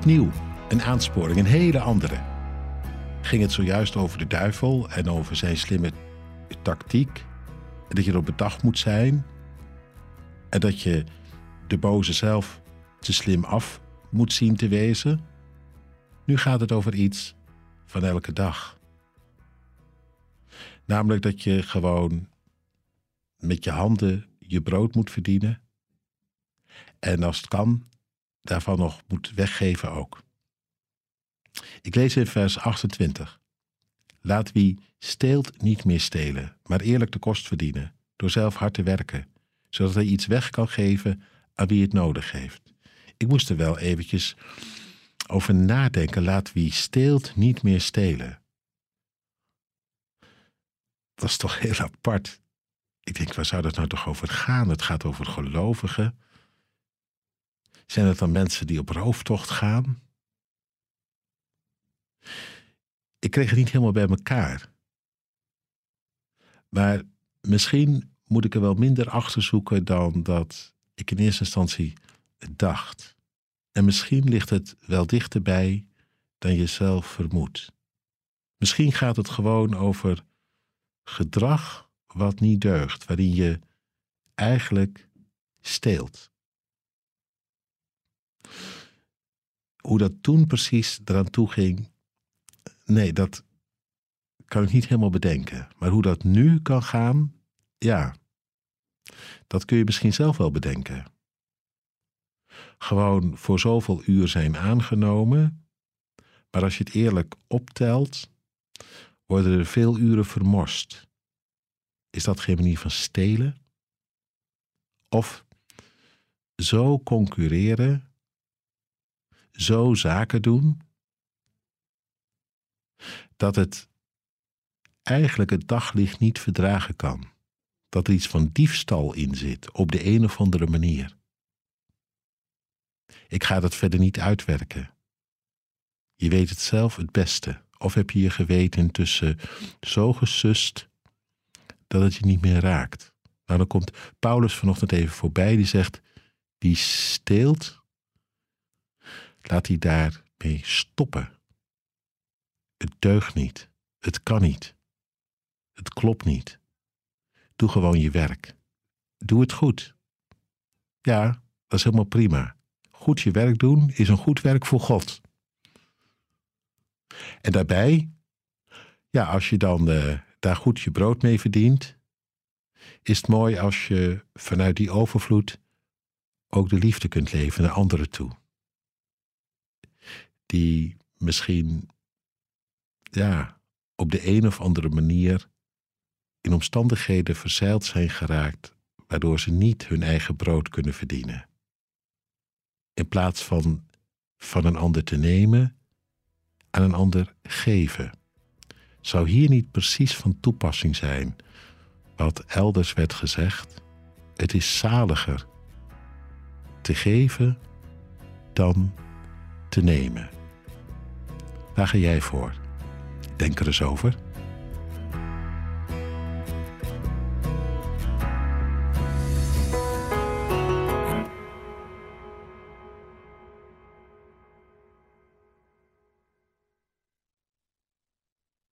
Opnieuw een aansporing, een hele andere. Ging het zojuist over de duivel en over zijn slimme tactiek. En dat je erop bedacht moet zijn. En dat je de boze zelf te slim af moet zien te wezen. Nu gaat het over iets van elke dag. Namelijk dat je gewoon met je handen je brood moet verdienen. En als het kan, daarvan nog moet weggeven ook. Ik lees in vers 28. Laat wie steelt niet meer stelen, maar eerlijk de kost verdienen, door zelf hard te werken, zodat hij iets weg kan geven aan wie het nodig heeft. Ik moest er wel eventjes over nadenken. Laat wie steelt niet meer stelen. Dat is toch heel apart. Ik denk, waar zou dat nou toch over gaan? Het gaat over gelovigen. Zijn het dan mensen die op rooftocht gaan? Ik kreeg het niet helemaal bij elkaar. Maar misschien moet ik er wel minder achter zoeken dan dat ik in eerste instantie dacht. En misschien ligt het wel dichterbij dan je zelf vermoedt. Misschien gaat het gewoon over gedrag wat niet deugt, waarin je eigenlijk steelt. Hoe dat toen precies eraan toe ging, nee, dat kan ik niet helemaal bedenken. Maar hoe dat nu kan gaan, ja, dat kun je misschien zelf wel bedenken. Gewoon voor zoveel uur zijn aangenomen, maar als je het eerlijk optelt, worden er veel uren vermorst. Is dat geen manier van stelen? Of zo concurreren, zo zaken doen, dat het eigenlijk het daglicht niet verdragen kan. Dat er iets van diefstal in zit, op de een of andere manier. Ik ga dat verder niet uitwerken. Je weet het zelf het beste. Of heb je je geweten intussen zo gesust dat het je niet meer raakt? Nou, dan komt Paulus vanochtend even voorbij, die zegt: Wie steelt, laat hij daarmee stoppen. Het deugt niet. Het kan niet. Het klopt niet. Doe gewoon je werk. Doe het goed. Ja, dat is helemaal prima. Goed je werk doen is een goed werk voor God. En daarbij, ja, als je dan uh, daar goed je brood mee verdient, is het mooi als je vanuit die overvloed ook de liefde kunt leven naar anderen toe. Die misschien ja, op de een of andere manier in omstandigheden verzeild zijn geraakt, waardoor ze niet hun eigen brood kunnen verdienen. In plaats van van een ander te nemen, aan een ander geven. Zou hier niet precies van toepassing zijn wat elders werd gezegd? Het is zaliger te geven dan te nemen. Waar ga jij voor? Denk er eens over.